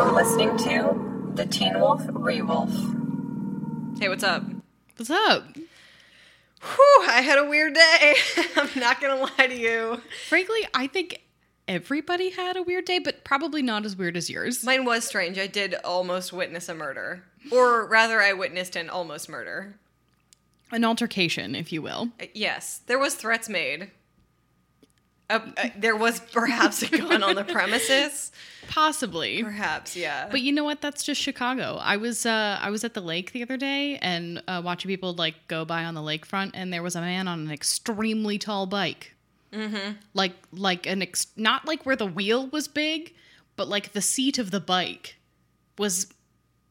You're listening to the Teen Wolf Rewolf. Hey, what's up? What's up? Whew, I had a weird day. I'm not gonna lie to you. Frankly, I think everybody had a weird day, but probably not as weird as yours. Mine was strange. I did almost witness a murder. Or rather, I witnessed an almost murder. An altercation, if you will. Uh, Yes, there was threats made. Uh, uh, there was perhaps a gun on the premises. Possibly. Perhaps, yeah. But you know what? That's just Chicago. I was uh, I was at the lake the other day and uh, watching people like go by on the lakefront, and there was a man on an extremely tall bike. Mm-hmm. Like like an ex- not like where the wheel was big, but like the seat of the bike was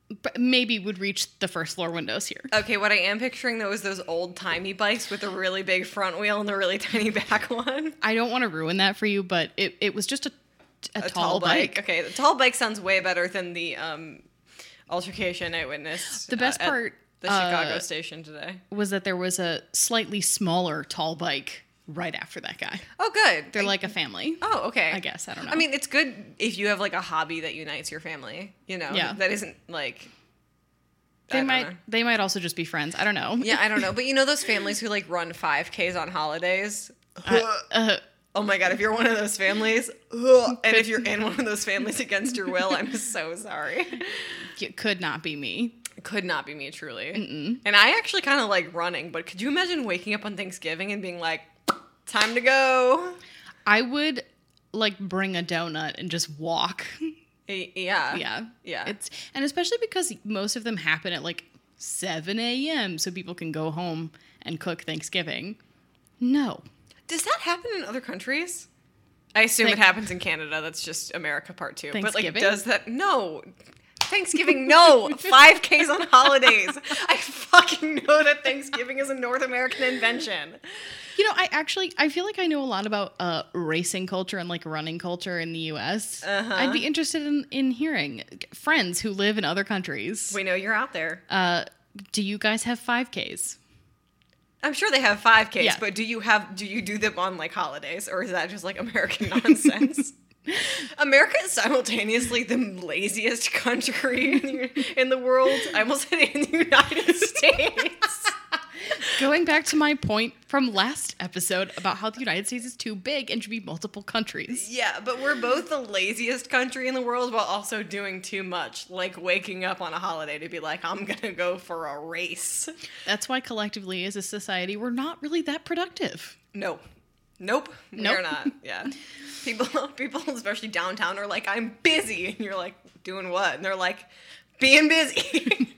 b- maybe would reach the first floor windows here. okay, what I am picturing though is those old timey bikes with the really big front wheel and the really tiny back one. I don't want to ruin that for you, but it, it was just a, a, A tall, bike. Okay, the tall bike sounds way better than the um, altercation I witnessed. The best uh, part, the Chicago uh, station today. Was that there was a slightly smaller tall bike right after that guy. Oh, good. They're like a family. Oh, okay. I guess I don't know. I mean, it's good if you have like a hobby that unites your family. You know, Yeah. that isn't like. I they might know. they might also just be friends. I don't know. Yeah, I don't know, but you know those families who like run five Ks on holidays. Uh, Oh my god, if you're one of those families, and if you're in one of those families against your will, I'm so sorry. it could not be me. It could not be me, truly. And I actually kind of like running, but could you imagine waking up on Thanksgiving and being like, time to go? I would like bring a donut and just walk. Yeah. yeah. Yeah. It's and especially because most of them happen at like 7 a.m. so people can go home and cook Thanksgiving. No. Does that happen in other countries? I assume Thank- it happens in Canada. That's just America part two. But like, Thanksgiving? does that? No. Thanksgiving, no. 5Ks on holidays. I fucking know that Thanksgiving is a North American invention. You know, I actually I feel like I know a lot about uh, racing culture and like running culture in the U.S. Uh-huh. I'd be interested in, in hearing friends who live in other countries. We know you're out there. Uh, do you guys have 5Ks? I'm sure they have 5Ks, Yeah. but do you have do you do them on like holidays or is that just like American nonsense? America is simultaneously the laziest country in the, in the world. I almost said in the United States. Going back to my point from last episode about how the United States is too big and should be multiple countries. Yeah, but we're both the laziest country in the world while also doing too much, like waking up on a holiday to be like, I'm gonna go for a race. That's why collectively as a society we're not really that productive. Nope. Nope. Nope. We're not. Yeah. People people, especially downtown, are like, I'm busy. And you're like, doing what? And they're like, being busy.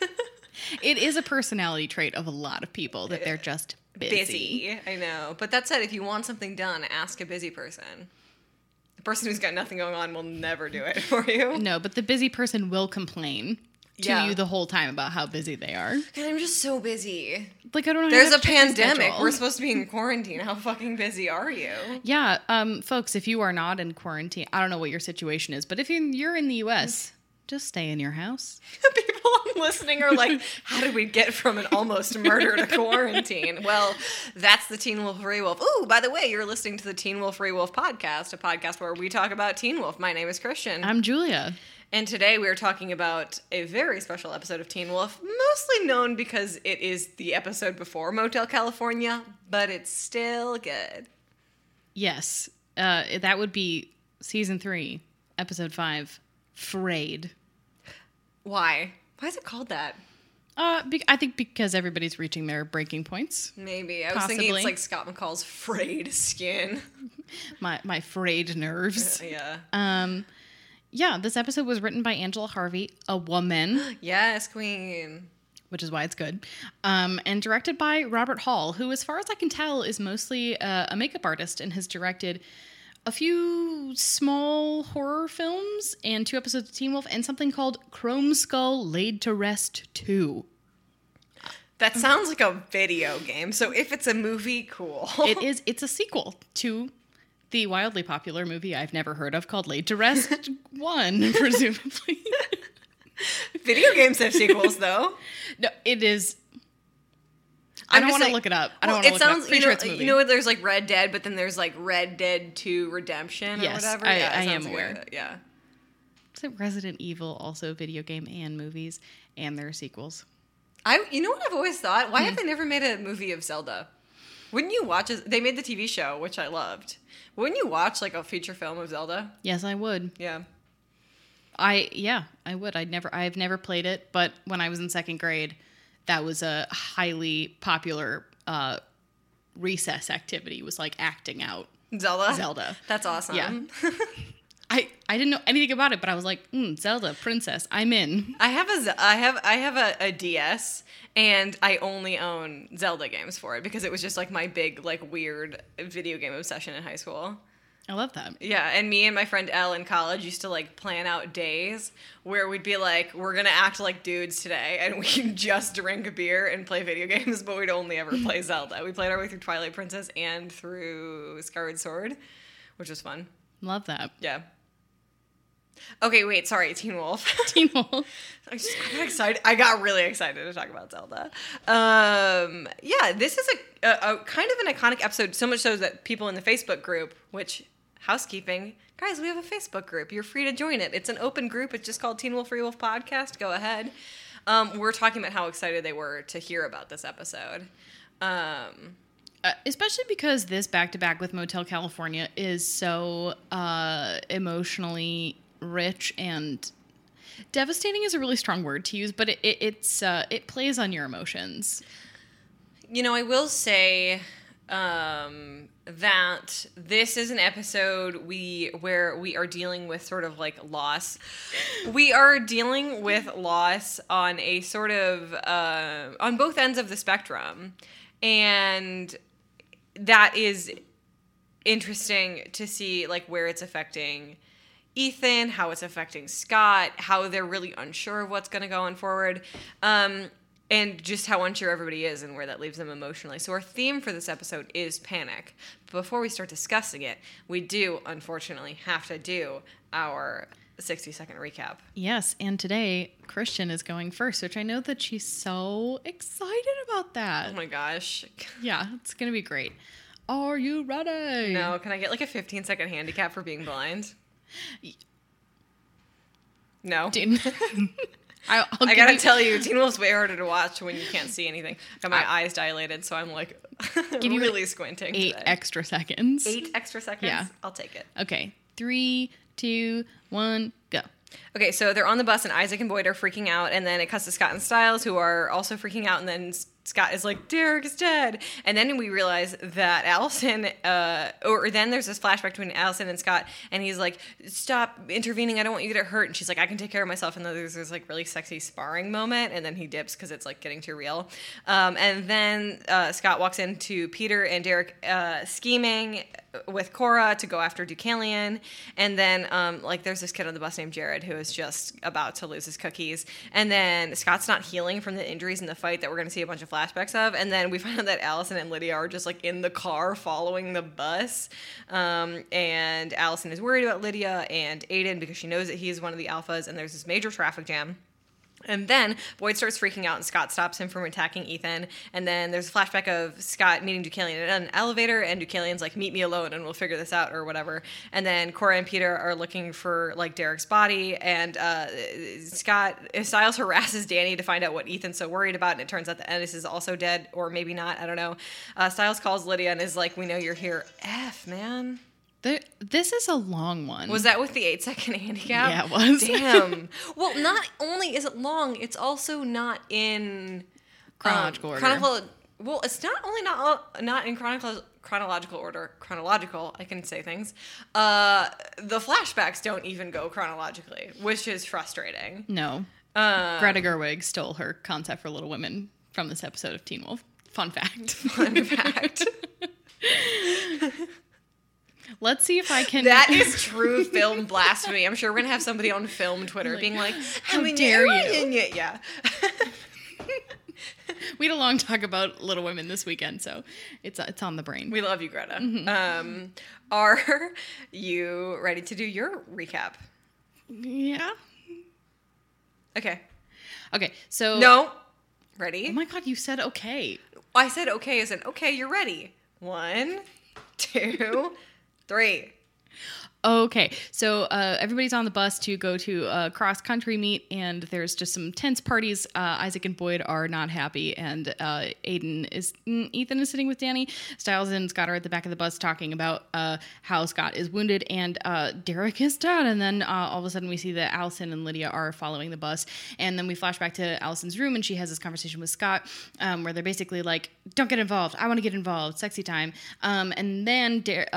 It is a personality trait of a lot of people that they're just busy. busy. I know. But that said, if you want something done, ask a busy person. The person who's got nothing going on will never do it for you. No, but the busy person will complain to Yeah. you the whole time about how busy they are. God, I'm just so busy. Like I don't know. There's a pandemic. We're supposed to be in quarantine. How fucking busy are you? Yeah, um, folks, if you are not in quarantine, I don't know what your situation is, but if you- you're in the U.S., just stay in your house. People listening are like, how did we get from an almost murder to quarantine? Well, that's the Teen Wolf Free Wolf. Ooh, by the way, you're listening to the Teen Wolf Free Wolf podcast, a podcast where we talk about Teen Wolf. My name is Christian. I'm Julia. and today we are talking about a very special episode of Teen Wolf, mostly known because it is the episode before Motel California, but it's still good. Yes, uh, that would be season three, episode five, Frayed. Why? Why is it called that? Uh, be- I think because everybody's reaching their breaking points. Maybe. I was thinking it's like Scott McCall's frayed skin. My my frayed nerves. yeah. Um, yeah, this episode was written by Angela Harvey, a woman, Yes, Queen. which is why it's good, um, and directed by Robert Hall, who, as far as I can tell, is mostly uh, a makeup artist and has directed a few small horror films and two episodes of Teen Wolf and something called Chrome Skull Laid to Rest 2. That sounds like a video game. So if it's a movie, cool. It is it's a sequel to the wildly popular movie I've never heard of called Laid to Rest 1, presumably. video games have sequels, though. no, it is I I'm don't want to saying- look it up. I don't want to look sounds, it up. Pretty you sure know, it's a movie. you know, there's like Red Dead, but then there's like Red Dead 2 Redemption or Yes, whatever. I- yeah, it I am like aware. a- yeah. Isn't Resident Evil also video game and movies, and there are sequels? I, you know what I've always thought? Why Hmm. have they never made a movie of Zelda? Wouldn't you watch it? They made the TV show, which I loved. Wouldn't you watch like a feature film of Zelda? Yes, I would. Yeah. I yeah, I would. I'd never I've never played it, but when I was in second grade, that was a highly popular uh recess activity was like acting out Zelda. Zelda. That's awesome. Yeah. I I didn't know anything about it, but I was like, mm, Zelda, princess, I'm in. I have a I have I have a, a DS and I only own Zelda games for it because it was just like my big like weird video game obsession in high school. I love that. Yeah, and me and my friend Elle in college used to like plan out days where we'd be like, we're gonna act like dudes today, and we'd just drink a beer and play video games, but we'd only ever play Zelda. We played our way through Twilight Princess and through Skyward Sword, which was fun. Love that. Yeah. Okay, wait, sorry, Teen Wolf. Teen Wolf. I, just, I got excited. I got really excited to talk about Zelda. Um, yeah, this is a, a, a kind of an iconic episode. So much so that people in the Facebook group, which housekeeping, guys, we have a Facebook group. You're free to join it. It's an open group. It's just called Teen Wolf Free Wolf Podcast. Go ahead. Um, we're talking about how excited they were to hear about this episode. Um, Uh, especially because this back to back with Motel California is so uh, emotionally rich and devastating is a really strong word to use, but it, it it's uh, it plays on your emotions. You know, I will say um, that this is an episode we where we are dealing with sort of like loss. We are dealing with loss on a sort of uh, on both ends of the spectrum, and that is interesting to see like where it's affecting Ethan, how it's affecting Scott, how they're really unsure of what's going to go on forward, um, and just how unsure everybody is and where that leaves them emotionally. So our theme for this episode is panic. But before we start discussing it, we do unfortunately have to do our 60 second recap. Yes, and today Christian is going first, which I know that she's so excited about that. Oh my gosh. yeah, it's gonna be great. Are you ready? No, can I get like a 15 second handicap for being blind? No. Dude. I, I'll I gotta you- tell you, Teen Wolf's way harder to watch when you can't see anything. Got my eyes dilated, so I'm like Give you really squinting. eight today. extra seconds. eight extra seconds. Yeah. I'll take it. Okay, three, two, one, go. Okay, so they're on the bus, and Isaac and Boyd are freaking out, and then it cuts to Scott and Stiles, who are also freaking out, and then Scott is like, Derek is dead. And then we realize that Allison, uh, or then there's this flashback between Allison and Scott, and he's like, Stop intervening, I don't want you to get hurt. And she's like, I can take care of myself. And then there's this like really sexy sparring moment, and then he dips because it's like getting too real. Um, and then uh, Scott walks into Peter and Derek uh, scheming with Cora to go after Deucalion, and then um, like there's this kid on the bus named Jared who is just about to lose his cookies, and then Scott's not healing from the injuries in the fight that we're going to see a bunch of flashbacks of, and then we find out that Allison and Lydia are just like in the car following the bus, um, and Allison is worried about Lydia and Aiden because she knows that he's one of the alphas, and there's this major traffic jam. And then Boyd starts freaking out, and Scott stops him from attacking Ethan. And then there's a flashback of Scott meeting Deucalion in an elevator, and Deucalion's like, "Meet me alone, and we'll figure this out," or whatever. And then Cora and Peter are looking for like Derek's body, and uh, Scott Stiles harasses Danny to find out what Ethan's so worried about, and it turns out that Ennis is also dead, or maybe not. I don't know. Uh, Stiles calls Lydia and is like, "We know you're here." F man. There, this is a long one. Was that with the eight second handicap? Yeah, it was. Damn. well, not only is it long, it's also not in Chronological um, order. well, it's not only not not in chronological chronological order. Chronological, I can say things. Uh, the flashbacks don't even go chronologically, which is frustrating. no? Uh, Greta Gerwig stole her concept for Little Women from this episode of Teen Wolf. Fun fact. fun fact. Let's see if I can. That is true film blasphemy. I'm sure we're gonna have somebody on film Twitter Like, being like, "How dare you." Yeah. we had a long talk about Little Women this weekend, so it's it's on the brain. We love you, Greta. Mm-hmm. Um, are you ready to do your recap? yeah. Okay. Okay. So No. Ready? Oh my god, you said okay. I said okay as in okay, you're ready. One, two, three. Okay, so uh, everybody's on the bus to go to a cross country meet, and there's just some tense parties. Uh, Isaac and Boyd are not happy, and uh, Aiden is mm, Ethan is sitting with Danny. Stiles and Scott are at the back of the bus talking about uh, how Scott is wounded and uh, Derek is dead. And then uh, all of a sudden, we see that Allison and Lydia are following the bus, and then we flash back to Allison's room, and she has this conversation with Scott, um, where they're basically like, "Don't get involved. I want to get involved. Sexy time." Um, and then Der-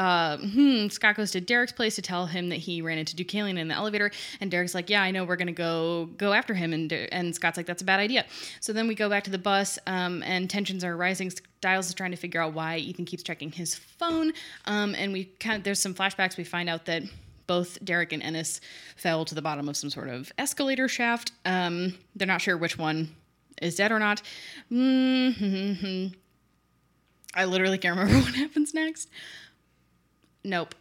hmm, Scott goes to Derek's place to tell him that he ran into Deucalion in the elevator, and Derek's like, "Yeah, I know. We're gonna go go after him." And and Scott's like, "That's a bad idea." So then we go back to the bus, um, and tensions are rising. Stiles is trying to figure out why Ethan keeps checking his phone, um, and we kind of there's some flashbacks. We find out that both Derek and Ennis fell to the bottom of some sort of escalator shaft. Um, they're not sure which one is dead or not. Mm-hmm. I literally can't remember what happens next. Nope.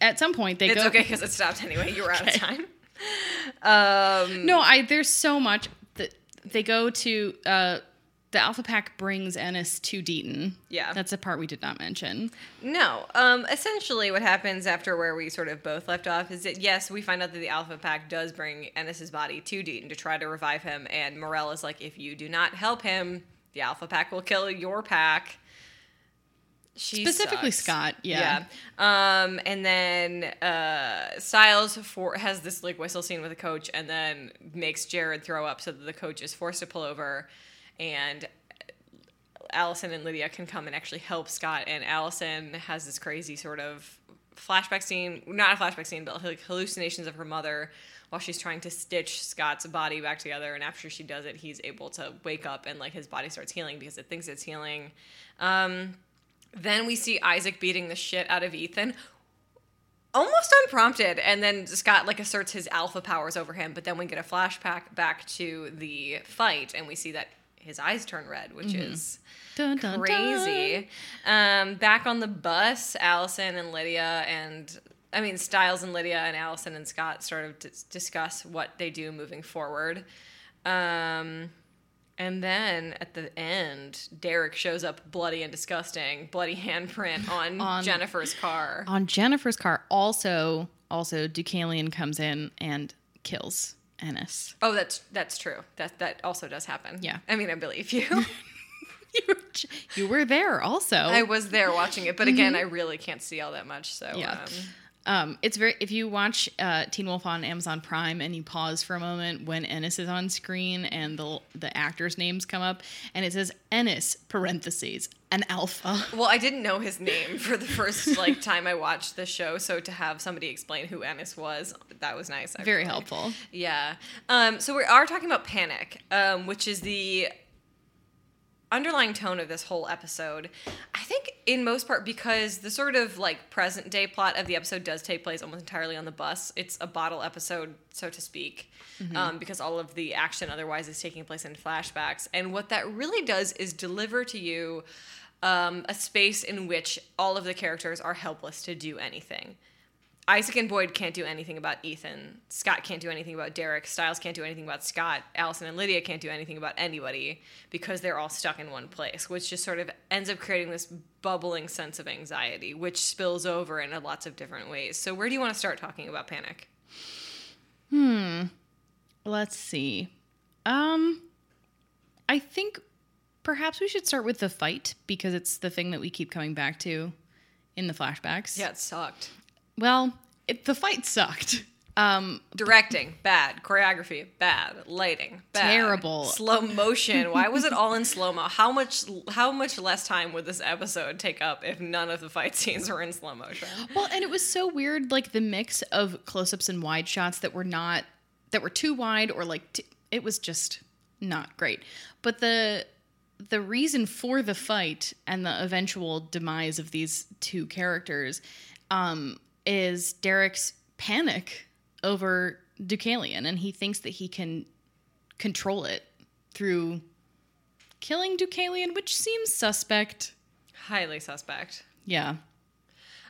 At some point, they It's go. okay because it stopped anyway. You were out of time. Um, No, I there's so much that they go to. Uh, the Alpha Pack brings Ennis to Deaton. Yeah. that's a part we did not mention. No. Um, essentially, what happens after where we sort of both left off is that yes, we find out that the Alpha Pack does bring Ennis's body to Deaton to try to revive him, and Morrell is like, if you do not help him, the Alpha Pack will kill your pack. She Specifically sucks. Scott, yeah. Yeah. Um, and then uh, Stiles for has this like whistle scene with the coach, and then makes Jared throw up, so that the coach is forced to pull over, and Allison and Lydia can come and actually help Scott. And Allison has this crazy sort of flashback scene, not a flashback scene, but like hallucinations of her mother while she's trying to stitch Scott's body back together. And after she does it, he's able to wake up and like his body starts healing because it thinks it's healing. Um, then we see Isaac beating the shit out of Ethan. Almost unprompted, and then Scott like asserts his alpha powers over him. But then we get a flashback back to the fight, and we see that his eyes turn red, which is Dun, dun, dun. crazy. Um, back on the bus, Allison and Lydia and I mean Stiles and Lydia and Allison and Scott sort of dis- discuss what they do moving forward. Um, and then at the end, Derek shows up bloody and disgusting, bloody handprint on, On- Jennifer's car. On Jennifer's car, also, also Deucalion comes in and kills Ennis. Oh, that's that's true. That that also does happen. Yeah. I mean, I believe you. You were, you were there also. I was there watching it, but again, I really can't see all that much. So Yeah. um, Um, it's very if you watch uh, Teen Wolf on Amazon Prime and you pause for a moment when Ennis is on screen and the the actors' names come up and it says Ennis parentheses an alpha. Well, I didn't know his name for the first like time I watched the show, so to have somebody explain who Ennis was, that was nice. Very helpful. Yeah. Um, so we are talking about panic, um, which is the underlying tone of this whole episode. I think in most part because the sort of like present day plot of the episode does take place almost entirely on the bus. It's a bottle episode, so to speak, um, because all of the action otherwise is taking place in flashbacks. And what that really does is deliver to you um, a space in which all of the characters are helpless to do anything. Isaac and Boyd can't do anything about Ethan. Scott can't do anything about Derek. Stiles can't do anything about Scott. Allison and Lydia can't do anything about anybody because they're all stuck in one place, which just sort of ends up creating this bubbling sense of anxiety, which spills over in lots of different ways. So, where do you want to start talking about panic? Hmm. Let's see. Um, I think perhaps we should start with the fight because it's the thing that we keep coming back to in the flashbacks. Yeah, it sucked. Well, it, the fight sucked. Um, Directing, bad. Choreography, bad. Lighting, bad. Terrible. Slow motion. Why was it all in slow mo? How much how much less time would this episode take up if none of the fight scenes were in slow motion? Well, and it was so weird, like the mix of close-ups and wide shots that were not that were too wide or like t- it was just not great. But the the reason for the fight and the eventual demise of these two characters um, is Derek's panic over Deucalion, and he thinks that he can control it through killing Deucalion, which seems suspect. Highly suspect. Yeah.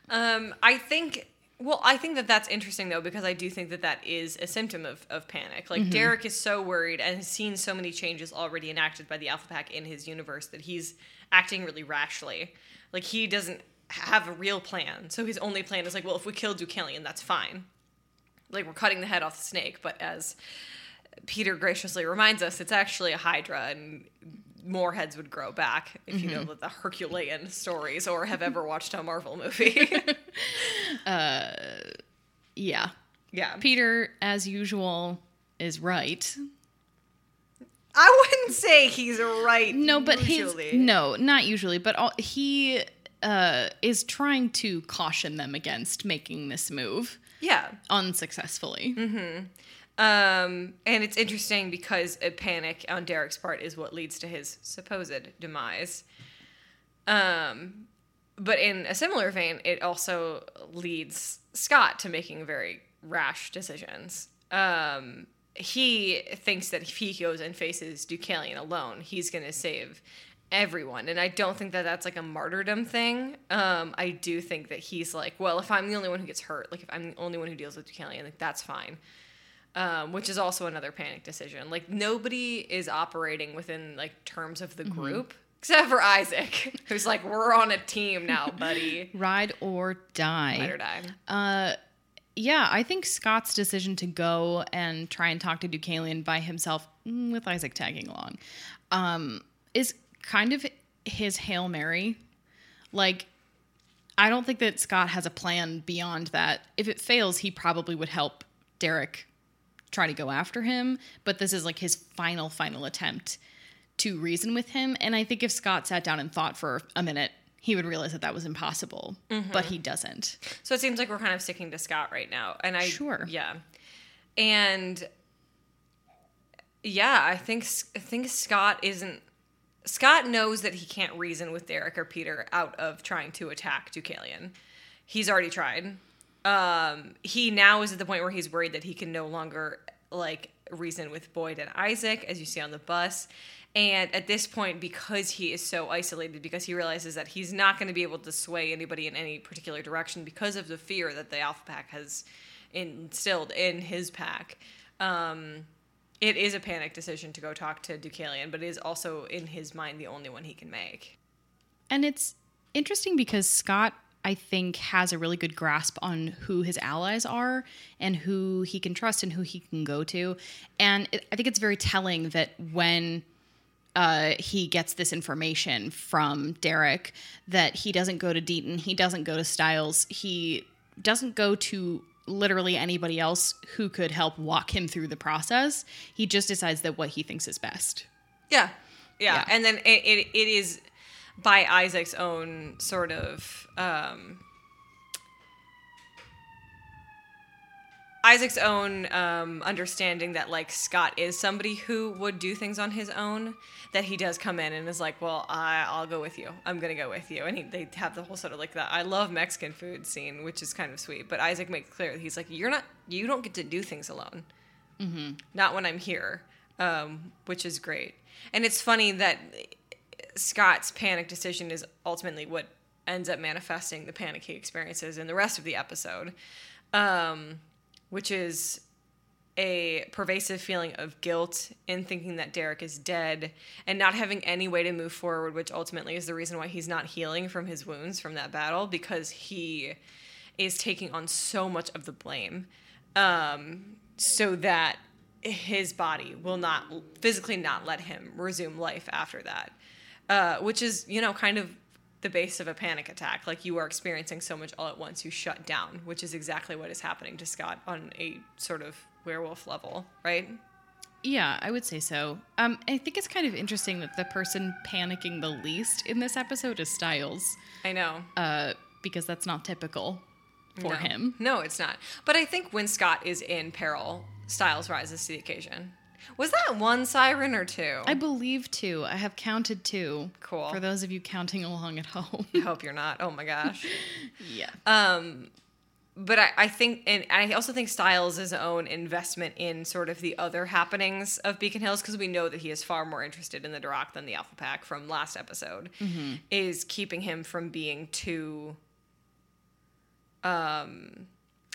Um, I think. Well, I think that that's interesting though because I do think that that is a symptom of, of panic. Like Derek is so worried and has seen so many changes already enacted by the Alpha Pack in his universe that he's acting really rashly. Like he doesn't have a real plan. So his only plan is like, well, if we kill Deucalion, that's fine. Like we're cutting the head off the snake, but as Peter graciously reminds us, it's actually a Hydra, and more heads would grow back if you know the Herculean stories or have ever watched a Marvel movie. Uh, yeah. yeah, Peter, as usual, is right. I wouldn't say he's right. No, but usually. his no, not usually, but all, he uh, is trying to caution them against making this move yeah. unsuccessfully. Um, and it's interesting because a panic on Derek's part is what leads to his supposed demise. Um, but in a similar vein, it also leads Scott to making very rash decisions. Um, he thinks that if he goes and faces Deucalion alone, he's going to save everyone. And I don't think that that's like a martyrdom thing. Um, I do think that he's like, well, if I'm the only one who gets hurt, like if I'm the only one who deals with Deucalion, like that's fine um, which is also another panic decision. Like nobody is operating within like terms of the group except for Isaac, who's like, "We're on a team now, buddy. Ride or die. Ride or die." Uh, yeah, I think Scott's decision to go and try and talk to Deucalion by himself, mm, with Isaac tagging along, um, is kind of his hail mary. Like, I don't think that Scott has a plan beyond that. If it fails, he probably would help Derek try to go after him, but this is like his final, final attempt to reason with him. And I think if Scott sat down and thought for a minute, he would realize that that was impossible, mm-hmm. but he doesn't. So it seems like we're kind of sticking to Scott right now, and I Sure. yeah, and yeah, I think I think Scott isn't. Scott knows that he can't reason with Derek or Peter out of trying to attack Deucalion. He's already tried. Um, he now is at the point where he's worried that he can no longer like reason with Boyd and Isaac, as you see on the bus. And at this point, because he is so isolated, because he realizes that he's not going to be able to sway anybody in any particular direction because of the fear that the Alpha Pack has instilled in his pack, um, it is a panic decision to go talk to Deucalion, but it is also in his mind the only one he can make. And it's interesting because Scott, I think, has a really good grasp on who his allies are and who he can trust and who he can go to. And it, I think it's very telling that when uh, he gets this information from Derek, that he doesn't go to Deaton, he doesn't go to Stiles, he doesn't go to literally anybody else who could help walk him through the process. He just decides that what he thinks is best. Yeah. Yeah. Yeah. And then it, it, it is by Isaac's own sort of um, Isaac's own um, understanding that like Scott is somebody who would do things on his own. That he does come in and is like, "Well, I, I'll go with you. I'm gonna go with you." And he, they have the whole sort of like that. I love Mexican food scene, which is kind of sweet. But Isaac makes clear that he's like, "You're not. You don't get to do things alone." not when I'm here, um, which is great. And it's funny that Scott's panic decision is ultimately what ends up manifesting the panic he experiences in the rest of the episode, um, which is a pervasive feeling of guilt in thinking that Derek is dead and not having any way to move forward, which ultimately is the reason why he's not healing from his wounds from that battle because he is taking on so much of the blame um, so that his body will not physically not let him resume life after that uh, which is you know kind of the base of a panic attack like you are experiencing so much all at once you shut down which is exactly what is happening to scott on a sort of werewolf level right Yeah, I would say so. Um, I think it's kind of interesting that the person panicking the least in this episode is Stiles, i know uh, because that's not typical for no. him. no it's not but i think when scott is in peril stiles rises to the occasion was that one siren or two I believe two. I have counted two. Cool. For those of you counting along at home. I hope you're not oh my gosh yeah. Um, but I, I think, and I also think Stiles' own investment in sort of the other happenings of Beacon Hills, because we know that he is far more interested in the Darach than the Alpha Pack from last episode, is keeping him from being too um,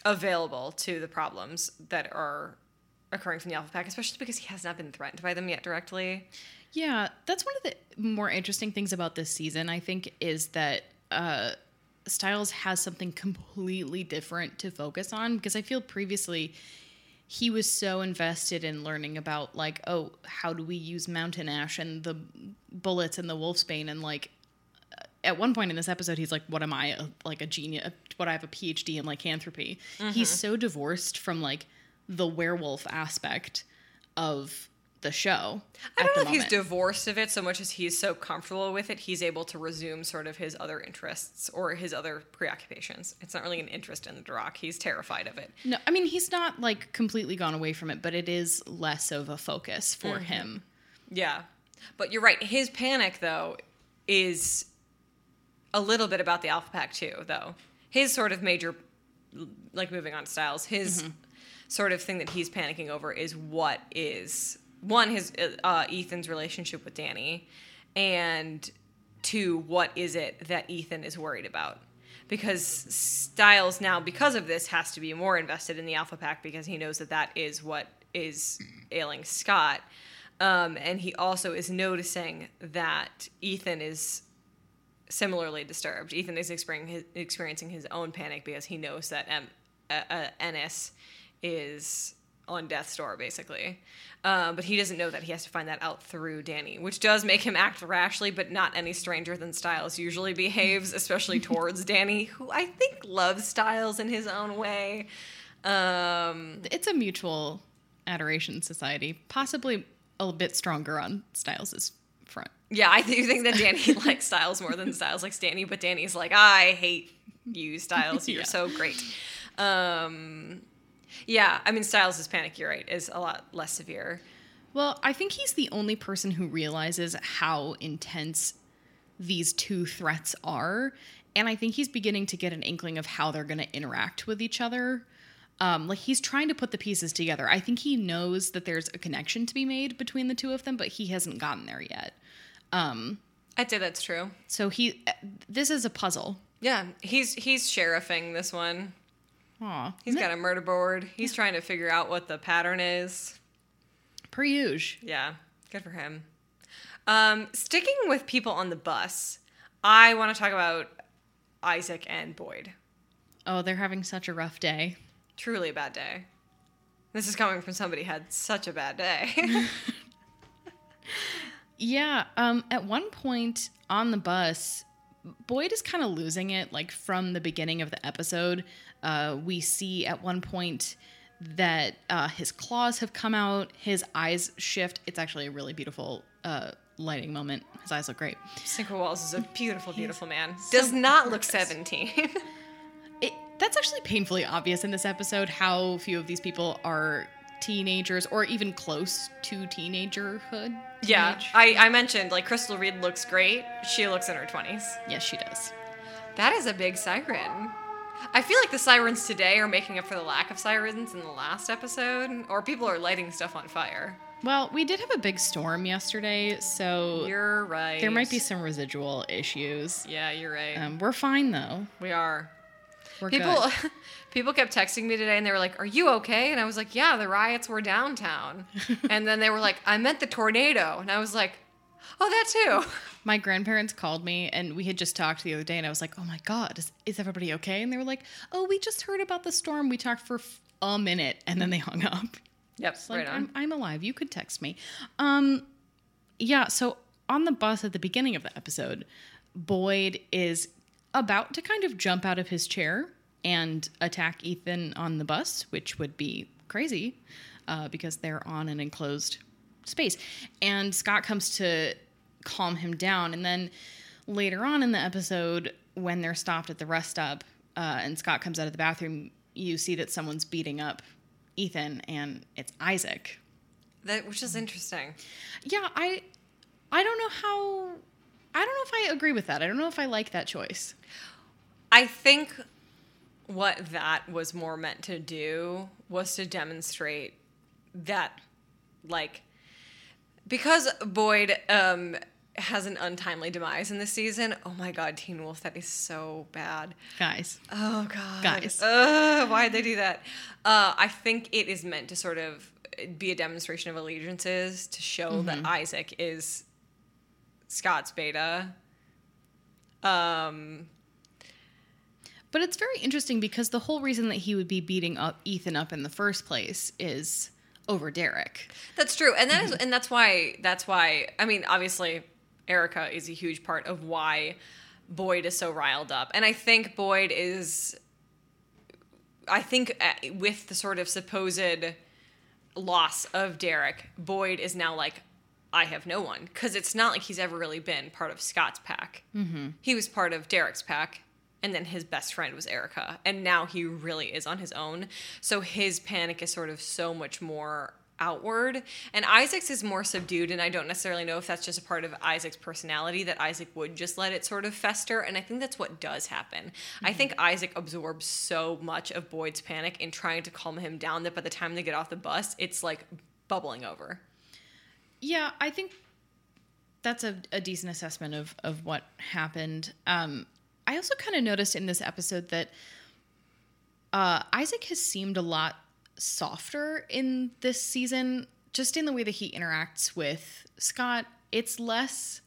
available to the problems that are occurring from the Alpha Pack, especially because he has not been threatened by them yet directly. Yeah, that's one of the more interesting things about this season, I think, is that uh, Stiles has something completely different to focus on because I feel previously he was so invested in learning about like oh how do we use mountain ash and the bullets and the wolfsbane and like at one point in this episode he's like what am i a, like a genius what i have a phd in lycanthropy he's so divorced from like the werewolf aspect of the show I don't know if he's divorced of it so much as he's so comfortable with it, he's able to resume sort of his other interests or his other preoccupations. It's not really an interest in the Darach. He's terrified of it. no i mean he's not like completely gone away from it but it is less of a focus for mm-hmm. him Yeah. But you're right. His panic, though, is a little bit about the Alpha Pack, too, though. His sort of major, like moving on Stiles, his mm-hmm. Sort of thing that he's panicking over is what is one, his uh, Ethan's relationship with Danny, and two, what is it that Ethan is worried about? Because Stiles now, because of this, has to be more invested in the Alpha Pack because he knows that that is what is ailing Scott. Um, and he also is noticing that Ethan is similarly disturbed. Ethan is experiencing his, experiencing his own panic because he knows that M- uh, uh, Ennis is on death's door, basically. Uh, but he doesn't know that he has to find that out through Danny, which does make him act rashly, but not any stranger than Stiles usually behaves, especially towards Danny, who I think loves Stiles in his own way. Um, it's a mutual adoration society possibly a bit stronger on stiles's front Yeah, I do think that Danny likes Stiles more than Stiles likes Danny, but Danny's like, I hate you, Stiles. You're Yeah. so great. Um, yeah, I mean, Stiles' panic, you're right, is a lot less severe. Well, I think he's the only person who realizes how intense these two threats are. And I think he's beginning to get an inkling of how they're going to interact with each other. Um, like he's trying to put the pieces together. I think he knows that there's a connection to be made between the two of them, but he hasn't gotten there yet. I'd say that's true. So he, this is a puzzle. Yeah, he's he's sheriffing this one. He's got a murder board. He's trying to figure out what the pattern is. per usual. Yeah, good for him. Um, sticking with people on the bus, I want to talk about Isaac and Boyd. Oh, they're having such a rough day. Truly a bad day. This is coming from somebody who had such a bad day. Yeah, um, at one point on the bus, Boyd is kind of losing it. Like from the beginning of the episode, uh, we see at one point that uh, his claws have come out, his eyes shift. It's actually a really beautiful uh, lighting moment. His eyes look great. Sinqua Walls is a beautiful, beautiful man. Does not look 17. It, that's actually painfully obvious in this episode how few of these people are teenagers or even close to teenagerhood. yeah, I, I mentioned like Crystal Reed looks great. She looks in her 20s. yes, she does. That is a big siren. I feel like the sirens today are making up for the lack of sirens in the last episode, or people are lighting stuff on fire. Well, we did have a big storm yesterday, so You're right. there might be some residual issues. Yeah, you're right. Um, we're fine though. we are. We're People good. people kept texting me today and they were like, "Are you okay?" And I was like, "Yeah, the riots were downtown." and then they were like, "I meant the tornado." And I was like, "Oh, that too." My grandparents called me, and we had just talked the other day, and I was like, "Oh my god, is, is everybody okay?" And they were like, "Oh, we just heard about the storm. We talked for f- a minute, and then they hung up." Yep, It's like, right on. I'm, I'm alive. You could text me. Um, yeah. So on the bus at the beginning of the episode, Boyd is about to kind of jump out of his chair and attack Ethan on the bus, which would be crazy uh, because they're on an enclosed space. And Scott comes to calm him down. And then later on in the episode, when they're stopped at the rest stop uh, and Scott comes out of the bathroom, you see that someone's beating up Ethan and it's Isaac. that which is interesting. Yeah, I I don't know how I don't know if I agree with that. I don't know if I like that choice. I think what that was more meant to do was to demonstrate that, like, because Boyd um, has an untimely demise in this season. Oh my God, Teen Wolf, that is so bad. Guys. Oh God, Guys. Ugh, why'd they do that? Uh, I think it is meant to sort of be a demonstration of allegiances to show that Isaac is Scott's beta. Um, But it's very interesting because the whole reason that he would be beating up Ethan up in the first place is over Derek. That's true, and that is, and that's why that's why. I mean, obviously, Erica is a huge part of why Boyd is so riled up, and I think Boyd is. I think uh, with the sort of supposed loss of Derek, Boyd is now like, I have no one because it's not like he's ever really been part of Scott's pack. Mm-hmm. He was part of Derek's pack, and then his best friend was Erica, and now he really is on his own. So his panic is sort of so much more outward and isaac's is more subdued and i don't necessarily know if that's just a part of isaac's personality that isaac would just let it sort of fester and i think that's what does happen i think isaac absorbs so much of boyd's panic in trying to calm him down that by the time they get off the bus it's like bubbling over Yeah, I think that's a, a decent assessment of of what happened. Um, I also kind of noticed in this episode that uh, Isaac has seemed a lot softer in this season, just in the way that he interacts with Scott. It's less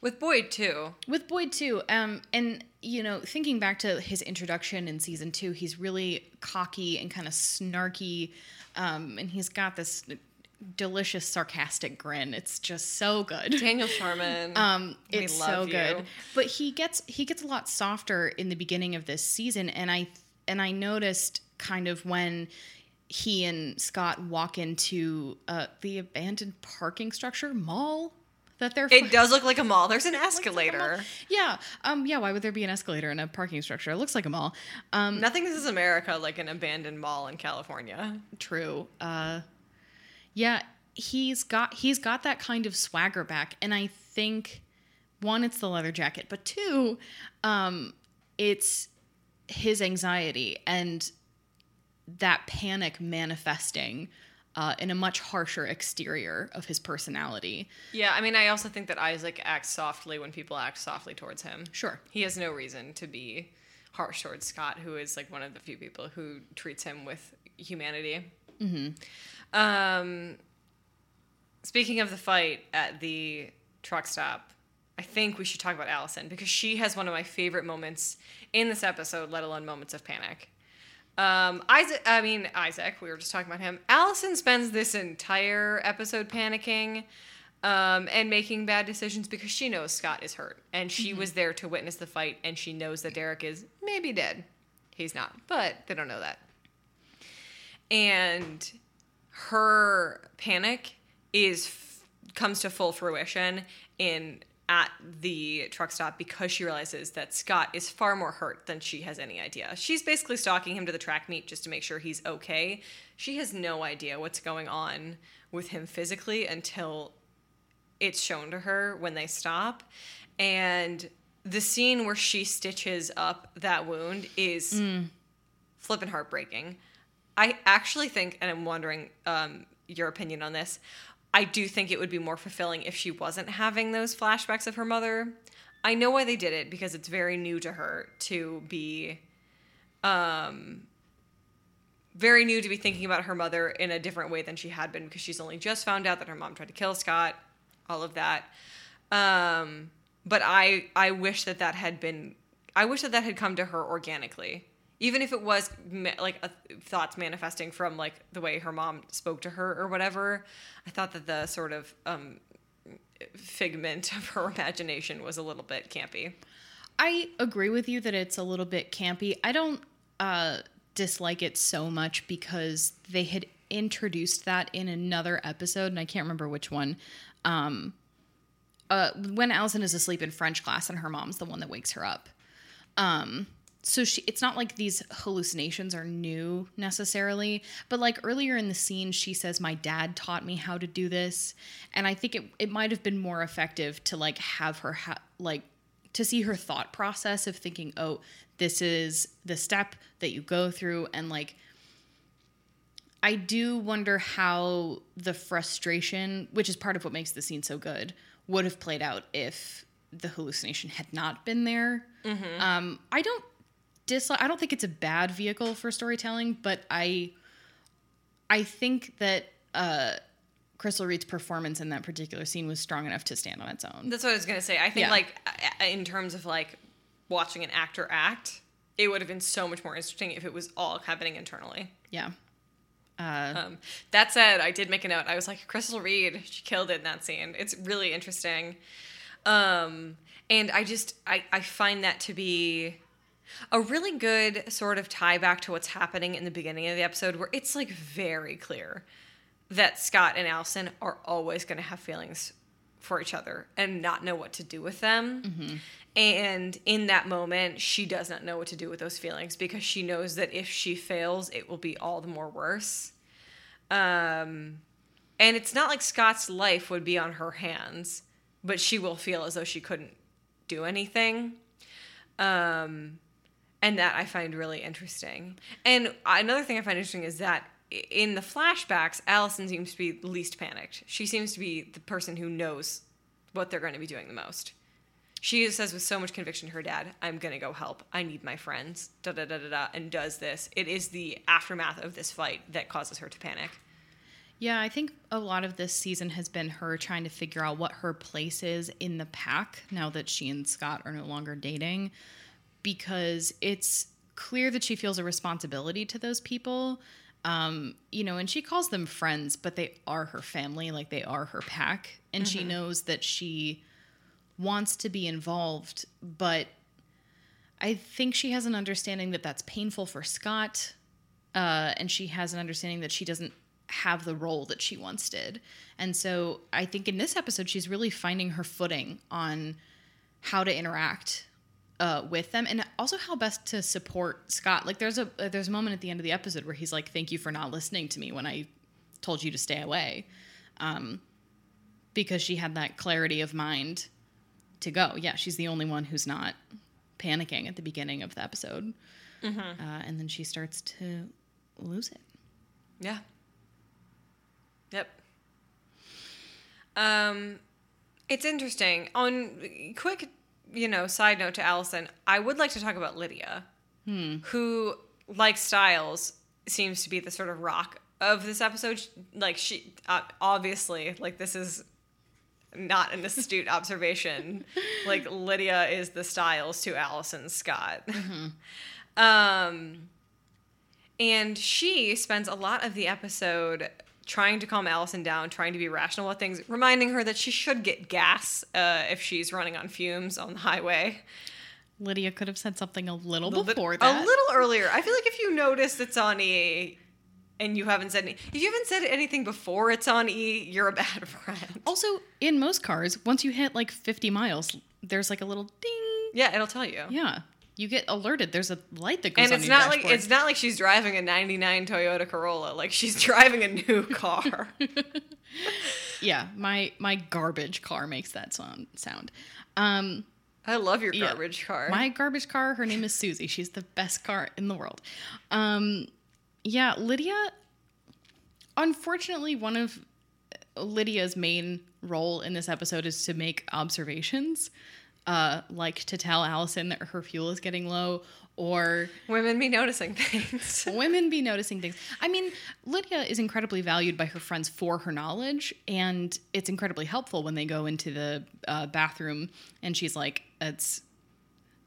with boyd too with Boyd too. Um, and you know, thinking back to his introduction in season two, he's really cocky and kind of snarky, um, and he's got this delicious sarcastic grin. It's just so good. daniel sharman Um, it's so good. you. But he gets he gets a lot softer in the beginning of this season, and I and I noticed kind of when he and Scott walk into uh, the abandoned parking structure mall that they're it does look like a mall there's an escalator yeah um yeah why would there be an escalator in a parking structure it looks like a mall um nothing this is america like an abandoned mall in california true uh yeah he's got he's got that kind of swagger back and i think one it's the leather jacket but two um it's his anxiety and that panic manifesting uh, in a much harsher exterior of his personality Yeah, I mean, I also think that Isaac acts softly when people act softly towards him. Sure. He has no reason to be harsh towards Scott, who is like one of the few people who treats him with humanity. Mm-hmm. Um, speaking of the fight at the truck stop, I think we should talk about Allison because she has one of my favorite moments in this episode, let alone moments of panic. Um, Isaac, I mean Isaac. We were just talking about him. Allison spends this entire episode panicking um, and making bad decisions because she knows Scott is hurt, and she was there to witness the fight, and she knows that Derek is maybe dead. He's not, but they don't know that. And her panic is f- comes to full fruition in at the truck stop because she realizes that Scott is far more hurt than she has any idea. She's basically stalking him to the track meet just to make sure he's okay. She has no idea what's going on with him physically until it's shown to her when they stop. And the scene where she stitches up that wound is mm. flippin' heartbreaking. I actually think, and I'm wondering um, your opinion on this. I do think it would be more fulfilling if she wasn't having those flashbacks of her mother. I know why they did it because it's very new to her to be, um, very new to be thinking about her mother in a different way than she had been because she's only just found out that her mom tried to kill Scott, all of that. Um, but I I wish that that had been I wish that that had come to her organically, even if it was like a, thoughts manifesting from like the way her mom spoke to her or whatever. I thought that the sort of um, figment of her imagination was a little bit campy. I agree with you that it's a little bit campy. I don't uh, dislike it so much because they had introduced that in another episode, and I can't remember which one. Um, uh, when Allison is asleep in French class, and her mom's the one that wakes her up. Um, so she, it's not like these hallucinations are new necessarily, but like earlier in the scene, she says, "My dad taught me how to do this," and I think it it might have been more effective to like have her ha- like to see her thought process of thinking, "Oh, this is the step that you go through," and like I do wonder how the frustration, which is part of what makes the scene so good, would have played out if the hallucination had not been there. Um, I don't dislike. I don't think it's a bad vehicle for storytelling, but I, I think that uh, Crystal Reed's performance in that particular scene was strong enough to stand on its own. That's what I was gonna say. I think Yeah. like in terms of like watching an actor act, it would have been so much more interesting if it was all happening internally. Yeah. Uh, Um, that said, I did make a note. I was like, Crystal Reed, she killed it in that scene. It's really interesting. Um, and I just, I, I find that to be a really good sort of tie back to what's happening in the beginning of the episode where it's like very clear that Scott and Allison are always going to have feelings for each other and not know what to do with them. And in that moment, she does not know what to do with those feelings because she knows that if she fails, it will be all the more worse. Um, and it's not like Scott's life would be on her hands, but she will feel as though she couldn't do anything. Um, and that I find really interesting. And another thing I find interesting is that in the flashbacks, Allison seems to be least panicked. She seems to be the person who knows what they're going to be doing the most. She says with so much conviction to her dad, I'm going to go help. I need my friends. Da da da da da. And does this. It is the aftermath of this fight that causes her to panic. Yeah, I think a lot of this season has been her trying to figure out what her place is in the pack now that she and Scott are no longer dating because it's clear that she feels a responsibility to those people. Um, you know, and she calls them friends, but they are her family, like they are her pack. And she knows that she wants to be involved, but I think she has an understanding that that's painful for Scott uh, and she has an understanding that she doesn't have the role that she once did. And so I think in this episode, she's really finding her footing on how to interact uh, with them and also how best to support Scott. Like there's a uh, there's a moment at the end of the episode where he's like, "Thank you for not listening to me when I told you to stay away," um, because she had that clarity of mind to go. Yeah, she's the only one who's not panicking at the beginning of the episode, uh, and then she starts to lose it. Yeah. Yep. Um, it's interesting. On quick, you know, side note to Allison, I would like to talk about Lydia, who, like Stiles, seems to be the sort of rock of this episode. Like she, uh, obviously, like this is not an astute observation. like Lydia is the Stiles to Allison Scott. um, and she spends a lot of the episode trying to calm Allison down, trying to be rational about things, reminding her that she should get gas uh, if she's running on fumes on the highway. Lydia could have said something a little, A little bit- before A little earlier. I feel like if you notice it's on E and you haven't said any, if you haven't said anything before it's on E, you're a bad friend. Also, in most cars, once you hit like 50 miles, there's like a little ding. Yeah, it'll tell you. Yeah, you get alerted. There's a light that goes And on And it's not like it's not like she's driving a 99 Toyota Corolla. Like she's driving a new car. yeah, my my garbage car makes that sound. Sound. Um, I love your Yeah. garbage car. My garbage car, her name is Susie. She's the best car in the world. Um, yeah, Lydia. Unfortunately, one of Lydia's main role in this episode is to make observations, uh, like to tell Allison that her fuel is getting low, or Women be noticing things. women be noticing things. I mean, Lydia is incredibly valued by her friends for her knowledge, and it's incredibly helpful when they go into the uh, bathroom and she's like, "It's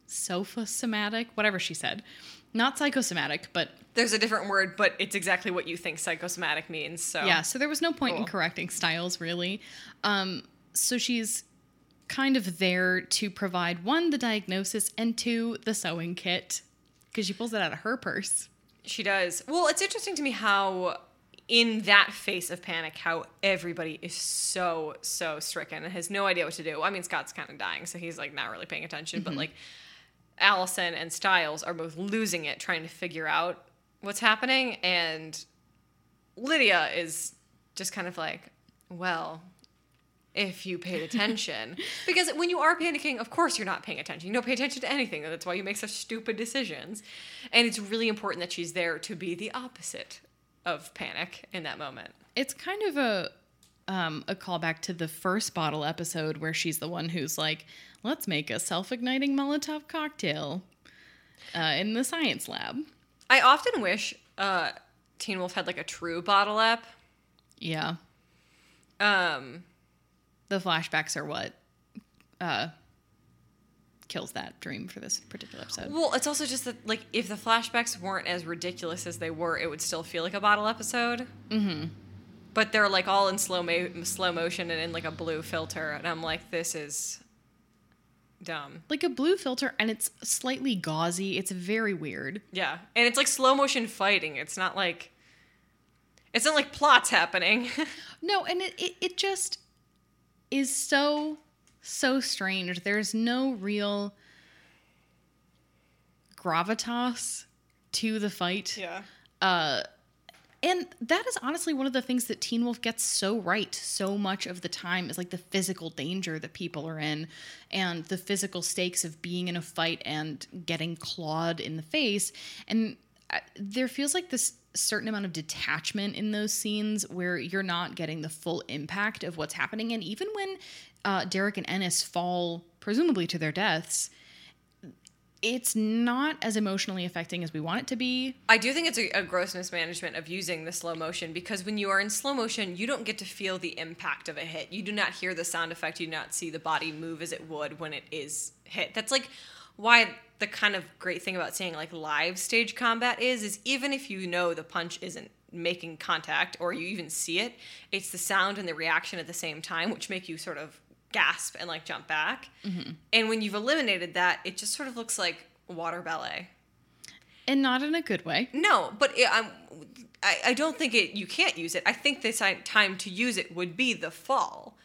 sofa somatic, whatever she said, not psychosomatic, but There's a different word, but it's exactly what you think psychosomatic means. So yeah." So there was no point in correcting stiles, really. Um, so she's kind of there to provide one the diagnosis and two the sewing kit because she pulls it out of her purse. she does. Well, it's interesting to me how in that face of panic, how everybody is so so stricken and has no idea what to do. I mean, Scott's kind of dying, so he's like not really paying attention, but mm-hmm. like Allison and Stiles are both losing it, trying to figure out what's happening, and Lydia is just kind of like, well, if you paid attention. because when you are panicking, of course you're not paying attention. You don't pay attention to anything. That's why you make such stupid decisions. And it's really important that she's there to be the opposite of panic in that moment. it's kind of a um, a callback to the first bottle episode where she's the one who's like, "Let's make a self-igniting Molotov cocktail uh, in the science lab." I often wish uh, Teen Wolf had like a true bottle app. Yeah, Um, the flashbacks are what uh, kills that dream for this particular episode. Well, it's also just that like if the flashbacks weren't as ridiculous as they were, it would still feel like a bottle episode. Mm-hmm. But they're like all in slow mo- slow motion and in like a blue filter, and I'm like, this is dumb. Like a blue filter, and it's slightly gauzy. It's very weird. Yeah, and it's like slow motion fighting. It's not like it's not like plots happening. No, and it, it, it just is so, so strange. There's no real gravitas to the fight. yeah. Uh, And that is honestly one of the things that Teen Wolf gets so right so much of the time is like the physical danger that people are in and the physical stakes of being in a fight and getting clawed in the face. And uh, there feels like this certain amount of detachment in those scenes where you're not getting the full impact of what's happening. And even when uh, Derek and Ennis fall, presumably to their deaths, it's not as emotionally affecting as we want it to be. I do think it's a, a gross mismanagement of using the slow motion because when you are in slow motion, you don't get to feel the impact of a hit. You do not hear the sound effect. You do not see the body move as it would when it is hit. That's like why the kind of great thing about seeing like live stage combat is is even if you know the punch isn't making contact or you even see it, it's the sound and the reaction at the same time which make you sort of gasp and like jump back. Mm-hmm. And when you've eliminated that, it just sort of looks like water ballet. And not in a good way. No, but it, I'm, I, I don't think it. You can't use it. I think the time to use it would be the fall,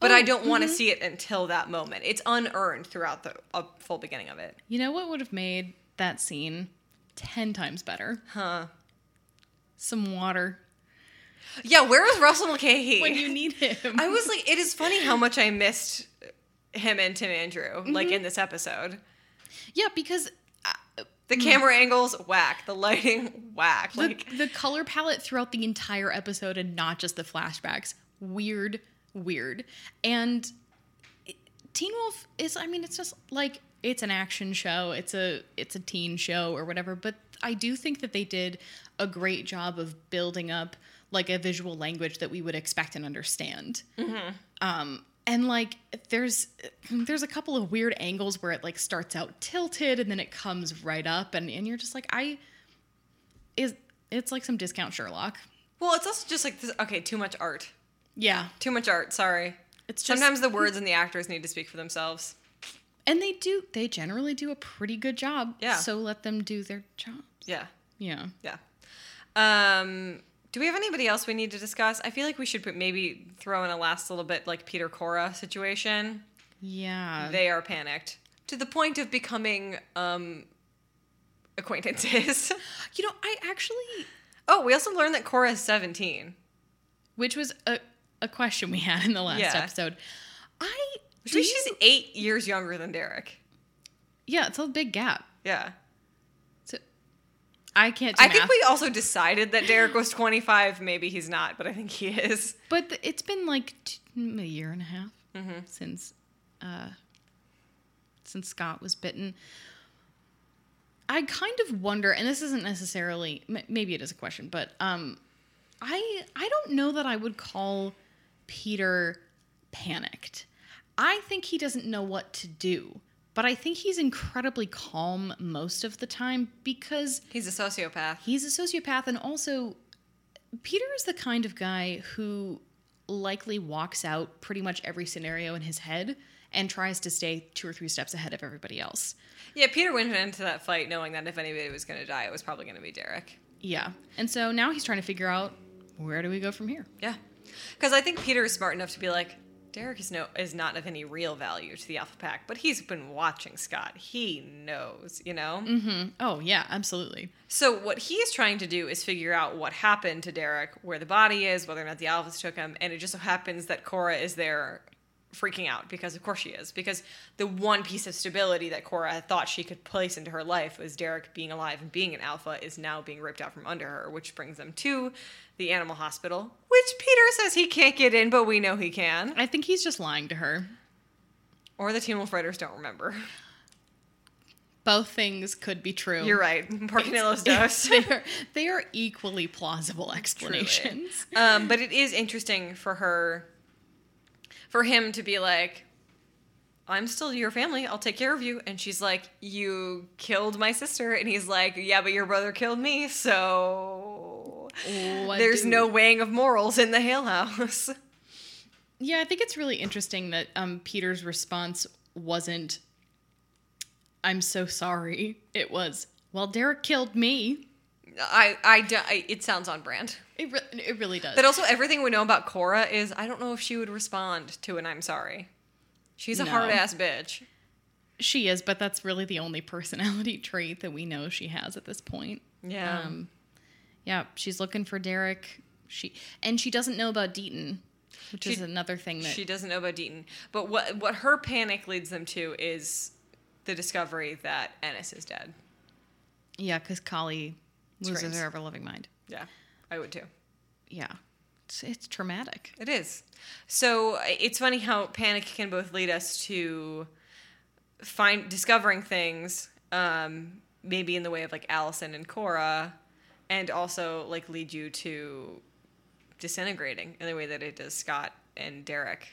but I Oh, don't want to see it until that moment. It's unearned throughout the uh, full beginning of it. You know what would have made that scene 10 times better? Huh? Some water. Yeah. Where was Russell Mulcahy? When you need him. I was like, it is funny how much I missed him and Tim Andrew like in this episode. yeah, because uh, The camera angles whack, the lighting whack. the, Like the color palette throughout the entire episode and not just the flashbacks, weird, weird. And Teen Wolf is, I mean, it's just like, it's an action show. It's a it's a teen show or whatever, but I do think that they did a great job of building up like a visual language that we would expect and understand. Um, and like there's there's a couple of weird angles where it like starts out tilted and then it comes right up and, and you're just like I is it's like some discount Sherlock. well, it's also just like this. Okay, too much art. Yeah. Too much art. Sorry. It's just Sometimes the words and the actors need to speak for themselves. and they do they generally do a pretty good job. Yeah. So let them do their job. Yeah. Yeah. Yeah. Um, do we have anybody else we need to discuss? I feel like we should put, maybe throw in a last little bit like Peter Cora situation. Yeah. They are panicked to the point of becoming um, acquaintances. you know, I actually oh, we also learned that Cora is 17. which was a, a question we had in the last Yeah. episode. I do means you- she's eight years younger than Derek. yeah, it's a big gap. Yeah. So I can't I think we also decided that Derek was 25. Maybe he's not, but I think he is. But th- it's been like t- a year and a half Mm-hmm. since uh, since Scott was bitten. I kind of wonder, and this isn't necessarily m- maybe it is a question, but um, I I don't know that I would call Peter panicked. I think he doesn't know what to do, but I think he's incredibly calm most of the time because He's a sociopath. He's a sociopath, and also Peter is the kind of guy who likely walks out pretty much every scenario in his head and tries to stay two or three steps ahead of everybody else. Yeah, Peter went into that fight knowing that if anybody was going to die, it was probably going to be Derek. Yeah. And so now he's trying to figure out where do we go from here? Yeah, because I think Peter is smart enough to be like, Derek is no is not of any real value to the Alpha Pack, but he's been watching Scott. He knows, you know. Mm-hmm. Oh, yeah, absolutely. So what he's trying to do is figure out what happened to Derek, where the body is, whether or not the Alphas took him, and it just so happens that Cora is there freaking out because of course she is because the one piece of stability that Cora thought she could place into her life was Derek being alive and being an alpha is now being ripped out from under her which brings them to the animal hospital which Peter says he can't get in but we know he can I think he's just lying to her. or the Teen Wolf writers don't remember Both things could be true. you're right Porcanillos does they, are, they are equally plausible explanations. um, but it is interesting for her, for him to be like, I'm still your family. I'll take care of you. And she's like, You killed my sister. And he's like, Yeah, but your brother killed me. So What there's do- no weighing of morals in the Hale House. Yeah, I think it's really interesting that um, Peter's response wasn't, I'm so sorry. It was, well, Derek killed me. I, I, I- it sounds on brand. It, re- it really does. But also, everything we know about Cora is I don't know if she would respond to an I'm sorry. She's a No. hard ass bitch. she is, but that's really the only personality trait that we know she has at this point. Yeah. Um, yeah, she's looking for Derek. She and she doesn't know about Deaton, which She- is another thing that She doesn't know about Deaton. But what what her panic leads them to is the discovery that Ennis is dead. yeah, because Kali loses Screams. her ever loving mind. Yeah, I would too. Yeah, it's, it's traumatic. It is. So it's funny how panic can both lead us to find discovering things, um, maybe in the way of like Allison and Cora, and also like lead you to disintegrating in the way that it does Scott and Derek.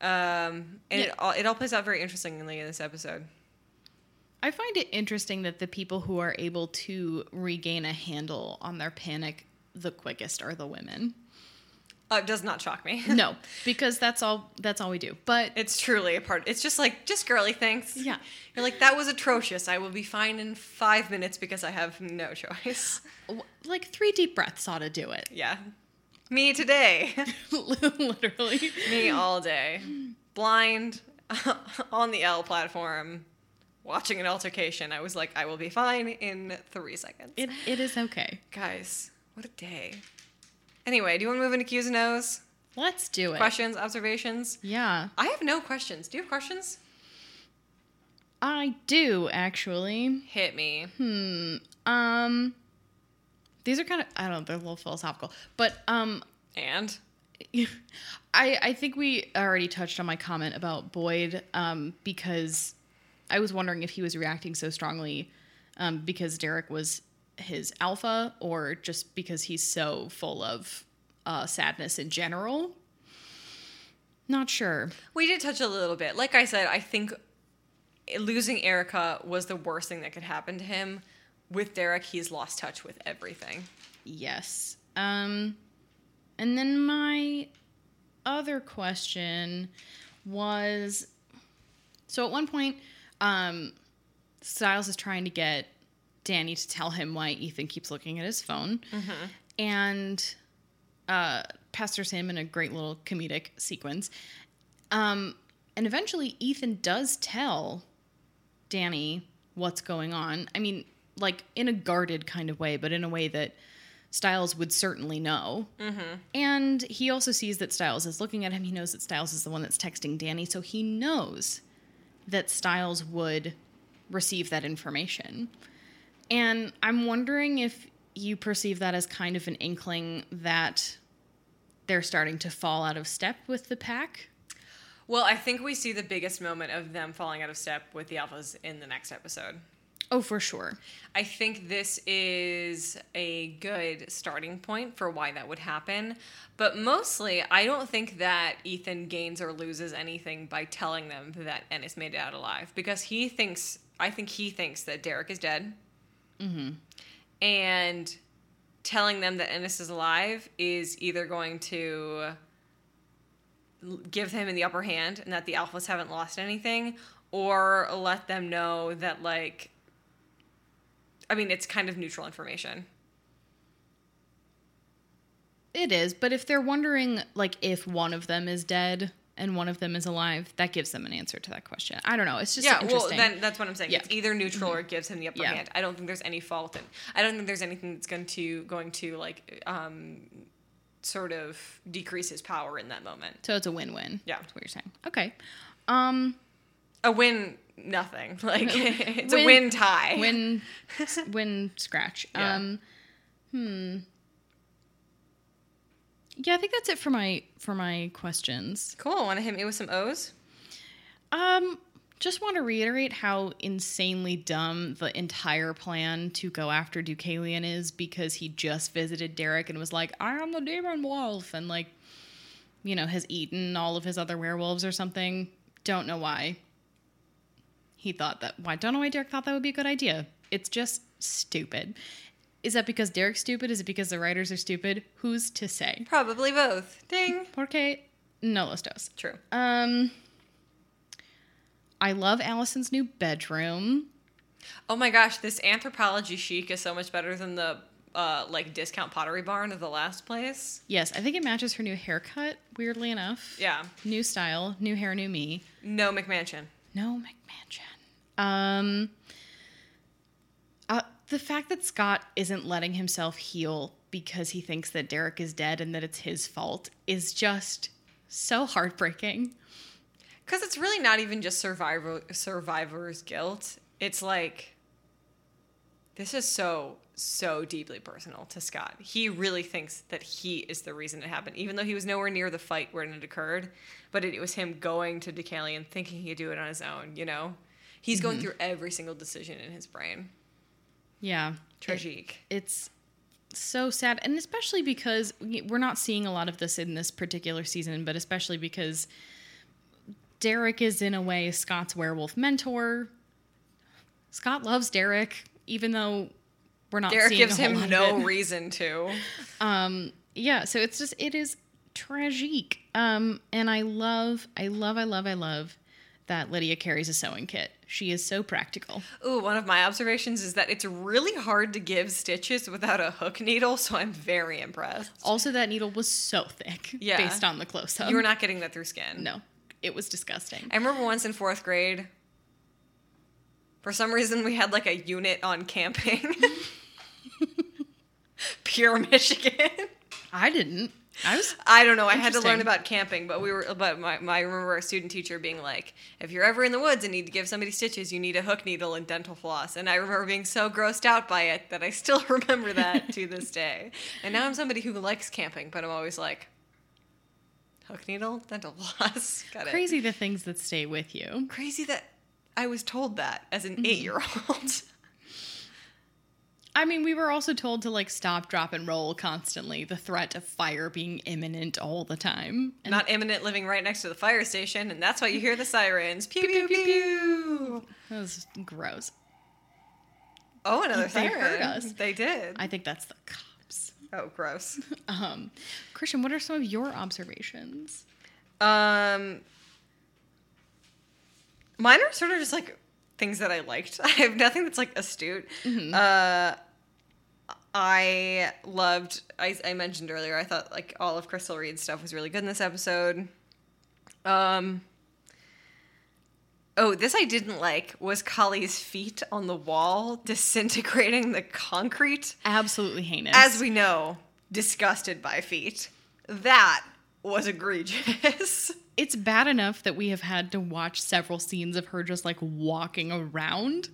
Um, and it all it all plays out very interestingly in this episode. I find it interesting that the people who are able to regain a handle on their panic the quickest are the women. Uh, it does not shock me. No, because that's all that's all we do. But It's truly a part. It's just like just girly things. Yeah. You're like that was atrocious. I will be fine in five minutes because I have no choice. like 3 deep breaths ought to do it. Yeah. Me today. Literally. Me all day. Blind on the L platform, watching an altercation. I was like, I will be fine in three seconds. It it is okay. Guys, what a day. Anyway, do you want to move into Q's and O's? Let's do it. Questions, observations? Yeah. I have no questions. Do you have questions? I do actually. Hit me. Hmm. Um these are kind of I don't know, they're a little philosophical. But um And? I I think we already touched on my comment about Boyd um because I was wondering if he was reacting so strongly um because Derek was his alpha or just because he's so full of uh sadness in general. Not sure. We did touch a little bit. Like I said, I think losing Erica was the worst thing that could happen to him. With Derek, he's lost touch with everything. Yes. Um and then my other question was so at one point um Stiles is trying to get Danny to tell him why Ethan keeps looking at his phone. And uh Pastor Sam in a great little comedic sequence. Um and eventually Ethan does tell Danny what's going on. I mean, like in a guarded kind of way, but in a way that Stiles would certainly know. And he also sees that Stiles is looking at him. He knows that Stiles is the one that's texting Danny, so he knows that Stiles would receive that information. And I'm wondering if you perceive that as kind of an inkling that they're starting to fall out of step with the pack. Well, I think we see the biggest moment of them falling out of step with the Alphas in the next episode. Oh, for sure. I think this is a good starting point for why that would happen. But mostly, I don't think that Ethan gains or loses anything by telling them that Ennis made it out alive because he thinks, I think he thinks that Derek is dead. Mm-hmm. And telling them that Ennis is alive is either going to give him in the upper hand and that the alphas haven't lost anything or let them know that like I mean, it's kind of neutral information. It is, but if they're wondering like if one of them is dead and one of them is alive, that gives them an answer to that question. I don't know. It's just yeah, well, then that's what I'm saying. Yeah. Mm-hmm. It's either neutral or it gives him the upper Yeah. hand. I don't think there's any fault in. I don't think there's anything that's going to going to like um, sort of decrease his power in that moment. so it's a win-win. Yeah. That's what you're saying. Okay. Um A win, nothing. Like it's a Win- win tie. win win scratch. Yeah. Um hmm. Yeah, I think that's it for my for my questions. Cool. Want to hit me with some O's? Um just want to reiterate how insanely dumb the entire plan to go after Deucalion is because he just visited Derek and was like, I am the demon wolf, and like, you know, has eaten all of his other werewolves or something. Don't know why. He thought that. Why? Don't know why Derek thought that would be a good idea. It's just stupid. Is that because Derek's stupid? Is it because the writers are stupid? Who's to say? Probably both. Ding. Porque no los dos. True. Um, I love Allison's new bedroom. Oh my gosh, this Anthropologie chic is so much better than the uh, like discount pottery barn of the last place. Yes, I think it matches her new haircut. Weirdly enough. Yeah. New style, new hair, new me. No McMansion. No McMansion. Um, uh, the fact that Scott isn't letting himself heal because he thinks that Derek is dead and that it's his fault is just so heartbreaking. Because it's really not even just survivor survivor's guilt. It's like this is so so deeply personal to Scott. He really thinks that he is the reason it happened, even though he was nowhere near the fight where it occurred. But it, was him going to Deucalion, thinking he could do it on his own. You know, he's going through every single decision in his brain. Yeah. Tragique. it's so sad and especially because we- we're not seeing a lot of this in this particular season but especially because derek is in a way scott's werewolf mentor scott loves derek even though we're not Derek seeing gives him no reason to. um yeah so it's just it is tragique um and i love i love i love i love that lydia carries a sewing kit she is so practical Ooh, one of my observations is that it's really hard to give stitches without a hook needle, so I'm very impressed. also that needle was so thick Yeah. based on the close-up You were not getting that through skin. no it was disgusting I remember once in fourth grade, for some reason, we had like a unit on camping. Pure Michigan. I didn't. I was I don't know. I had to learn about camping, but we were. But my, my I remember our student teacher being like, "If you're ever in the woods and need to give somebody stitches, you need a hook needle and dental floss." And I remember being so grossed out by it that I still remember that to this day. And now I'm somebody who likes camping, but I'm always like, hook needle, dental floss. Got it. crazy the things that stay with you. Crazy that I was told that as Mm-hmm. an eight year old. I mean, we were also told to like stop, drop, and roll constantly. The threat of fire being imminent all the time. And Not imminent living right next to the fire station, and that's why you hear the sirens. Pew pew pew pew. that was gross. Oh, another They siren. heard us. They did. I think that's the cops. oh, gross. Um, Christian, what are some of your observations? Um, mine are sort of just like things that I liked. I have nothing that's like astute. Uh, I loved. I, I mentioned earlier. I thought like all of Crystal Reed's stuff was really good in this episode. Um. Oh, this I didn't like was Kali's feet on the wall disintegrating the concrete. Absolutely heinous. As we know, disgusted by feet. That was egregious. it's bad enough that we have had to watch several scenes of her just like walking around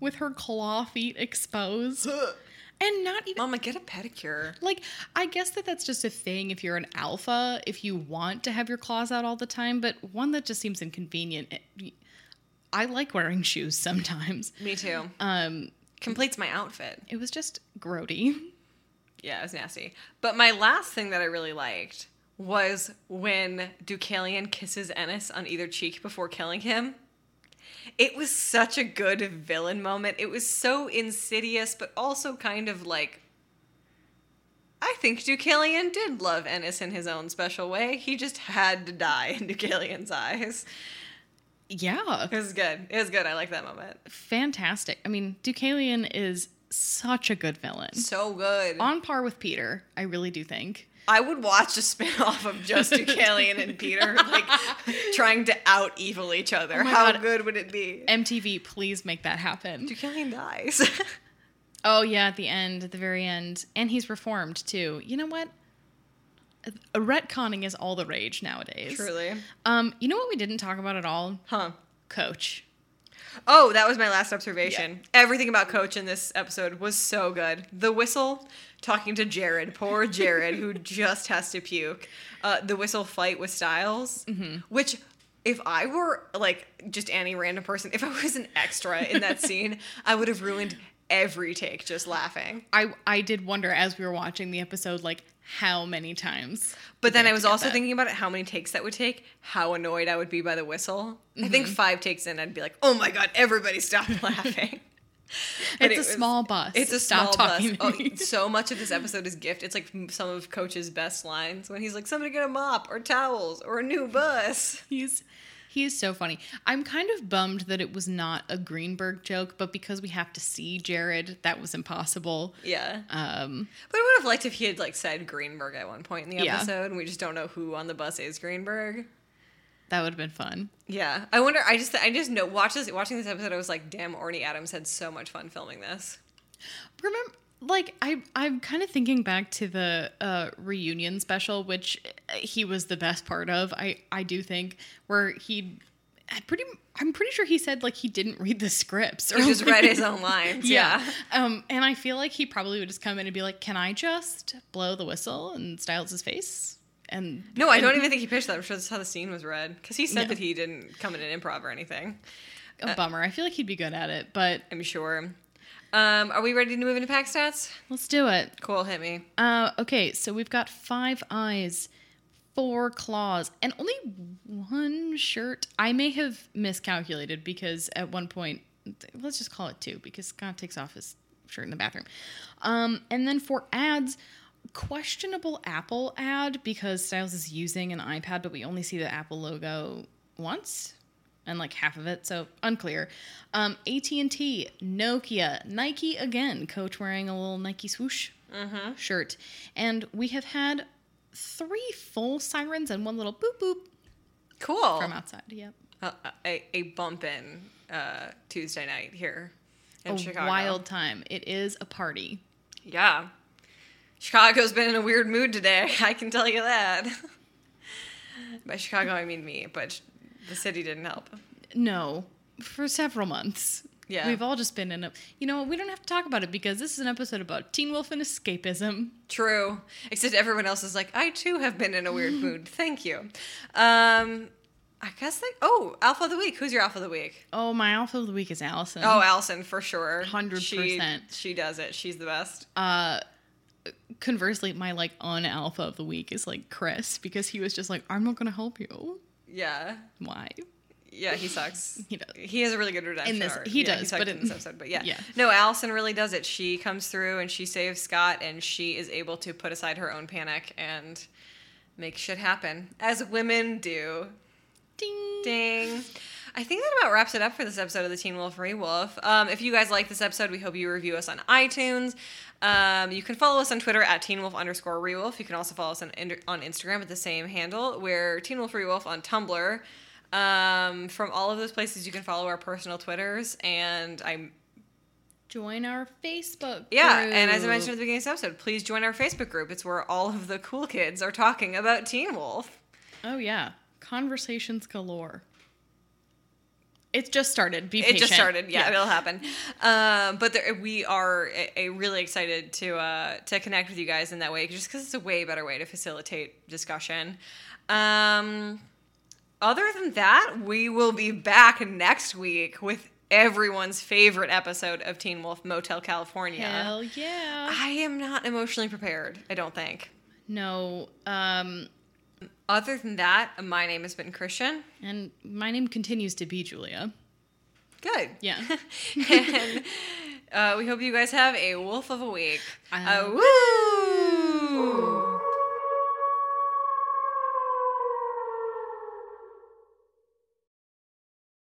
with her claw feet exposed, and not even Mama, get a pedicure. Like, I guess that that's just a thing if you're an alpha, if you want to have your claws out all the time, but one that just seems inconvenient. I like wearing shoes sometimes. Me too. Um, Completes my outfit. it was just grody. Yeah, it was nasty. But my last thing that I really liked was when Deucalion kisses Ennis on either cheek before killing him. It was such a good villain moment. It was so insidious, but also kind of like. I think Deucalion did love Ennis in his own special way. He just had to die in Deucalion's eyes. Yeah, It was good. It was good. I like that moment. fantastic. I mean, Deucalion is such a good villain. So good. On par with Peter, I really do think. I would watch a spin-off of just Deucalion and Peter like trying to out evil each other. Oh How God. good would it be? MTV, please make that happen. Deucalion dies. Oh, yeah, at the end, at the very end. And he's reformed too. You know what? A retconning is all the rage nowadays. Truly. Um, you know what we didn't talk about at all? Huh. Coach. Oh, that was my last observation. Everything about Coach in this episode was so good. The whistle talking to Jared, poor Jared, who just has to puke. Uh, the whistle fight with Stiles, Mm-hmm. which. If I were like just any random person, if I was an extra in that scene, I would have ruined every take just laughing. I I did wonder as we were watching the episode, like how many times. But then I was also that? thinking about it, how many takes that would take, how annoyed I would be by the whistle. I think Mm-hmm. five takes in, I'd be like, oh my god, everybody stop laughing. It's it a was- small bus. It's a Stop small talking bus. Oh, so much of this episode is gift. It's like some of Coach's best lines when he's like, "Somebody get a mop or towels or a new bus." He's he is so funny. I'm kind of bummed that it was not a Greenberg joke, but because we have to see Jared, that was impossible. Yeah, Um, but I would have liked if he had like said Greenberg at one point in the Yeah. episode, and we just don't know who on the bus is Greenberg. that would have been fun. Yeah, I wonder. I just, I just know. Watch this. Watching this episode, I was like, "Damn, Orny Adams had so much fun filming this." Remember, like I, I'm kind of thinking back to the uh, reunion special, which uh, he was the best part of. I, I do think where he, I pretty, I'm pretty sure he said like he didn't read the scripts or He just like- read his own lines. Yeah. Yeah. Um, and I feel like he probably would just come in and be like, "Can I just blow the whistle?" And Stiles' face. And No, I and- don't even think he pitched that. I'm sure that's how the scene was read because he said that he didn't come in an improv or anything. A bummer. I feel like he'd be good at it, but I'm sure. Um, are we ready to move into pack stats? let's do it. Cool, hit me. Uh, okay, so we've got five eyes, four claws, and only one shirt. I may have miscalculated because at one point, let's just call it two because Scott takes off his shirt in the bathroom. Um, and then for ads, questionable Apple ad because Stiles is using an iPad, but we only see the Apple logo once and like half of it, so unclear. Um, AT&T, Nokia, Nike again, coach wearing a little Nike swoosh shirt. And we have had three full sirens and one little boop boop Cool. from outside. Yep. Uh, a, a bump in uh, Tuesday night here in a Chicago. wild time. It is a party. Yeah. Chicago's been in a weird mood today. I can tell you that. By Chicago, I mean me, but the city didn't help. No, for several months. Yeah. We've all just been in a. You know? We don't have to talk about it because this is an episode about Teen Wolf and escapism. True. Except everyone else is like, I too have been in a weird mood. Thank you. Um, I guess they. Oh, Alpha of the Week. Who's your Alpha of the Week? Oh, my alpha of the week is Allison. Oh, Allison, for sure. 100%. She, she does it. She's the best. Uh, conversely, my like un-alpha of the week is like Chris because he was just like, I'm not gonna help you. Yeah. Why? Yeah, he sucks. He does. He has a really good redemption In this- arc. he Yeah, does, sucked but in in- this episode. But yeah. yeah. no, Allison really does it. She comes through and she saves Scott, and she is able to put aside her own panic and make shit happen, as women do. Ding. Ding. I think that about wraps it up for this episode of the Teen Wolf Wolf. Um, if you guys like this episode, we hope you review us on iTunes. Um, you can follow us on Twitter at Teen Wolf underscore Rewolf. You can also follow us on, on Instagram at the same handle. We're Teen Wolf Rewolf on Tumblr. Um, from all of those places, you can follow our personal Twitters. And I'm Join our Facebook. Group. Yeah, group. and as I mentioned at the beginning of this episode, please join our Facebook group. It's where all of the cool kids are talking about Teen Wolf. Oh yeah, conversations galore. It's just started. Be It patient. just started. Yeah, it'll happen. Um, but there, we are a, a really excited to uh, to connect with you guys in that way, just because it's a way better way to facilitate discussion. Um, other than that, we will be back next week with everyone's favorite episode of Teen Wolf Motel California. Hell yeah. I am not emotionally prepared. I don't think. No. Um. Other than that, my name has been Christian. And my name continues to be Julia. Good. Yeah. and uh, we hope you guys have a wolf of a week. Uh, Uh, woo!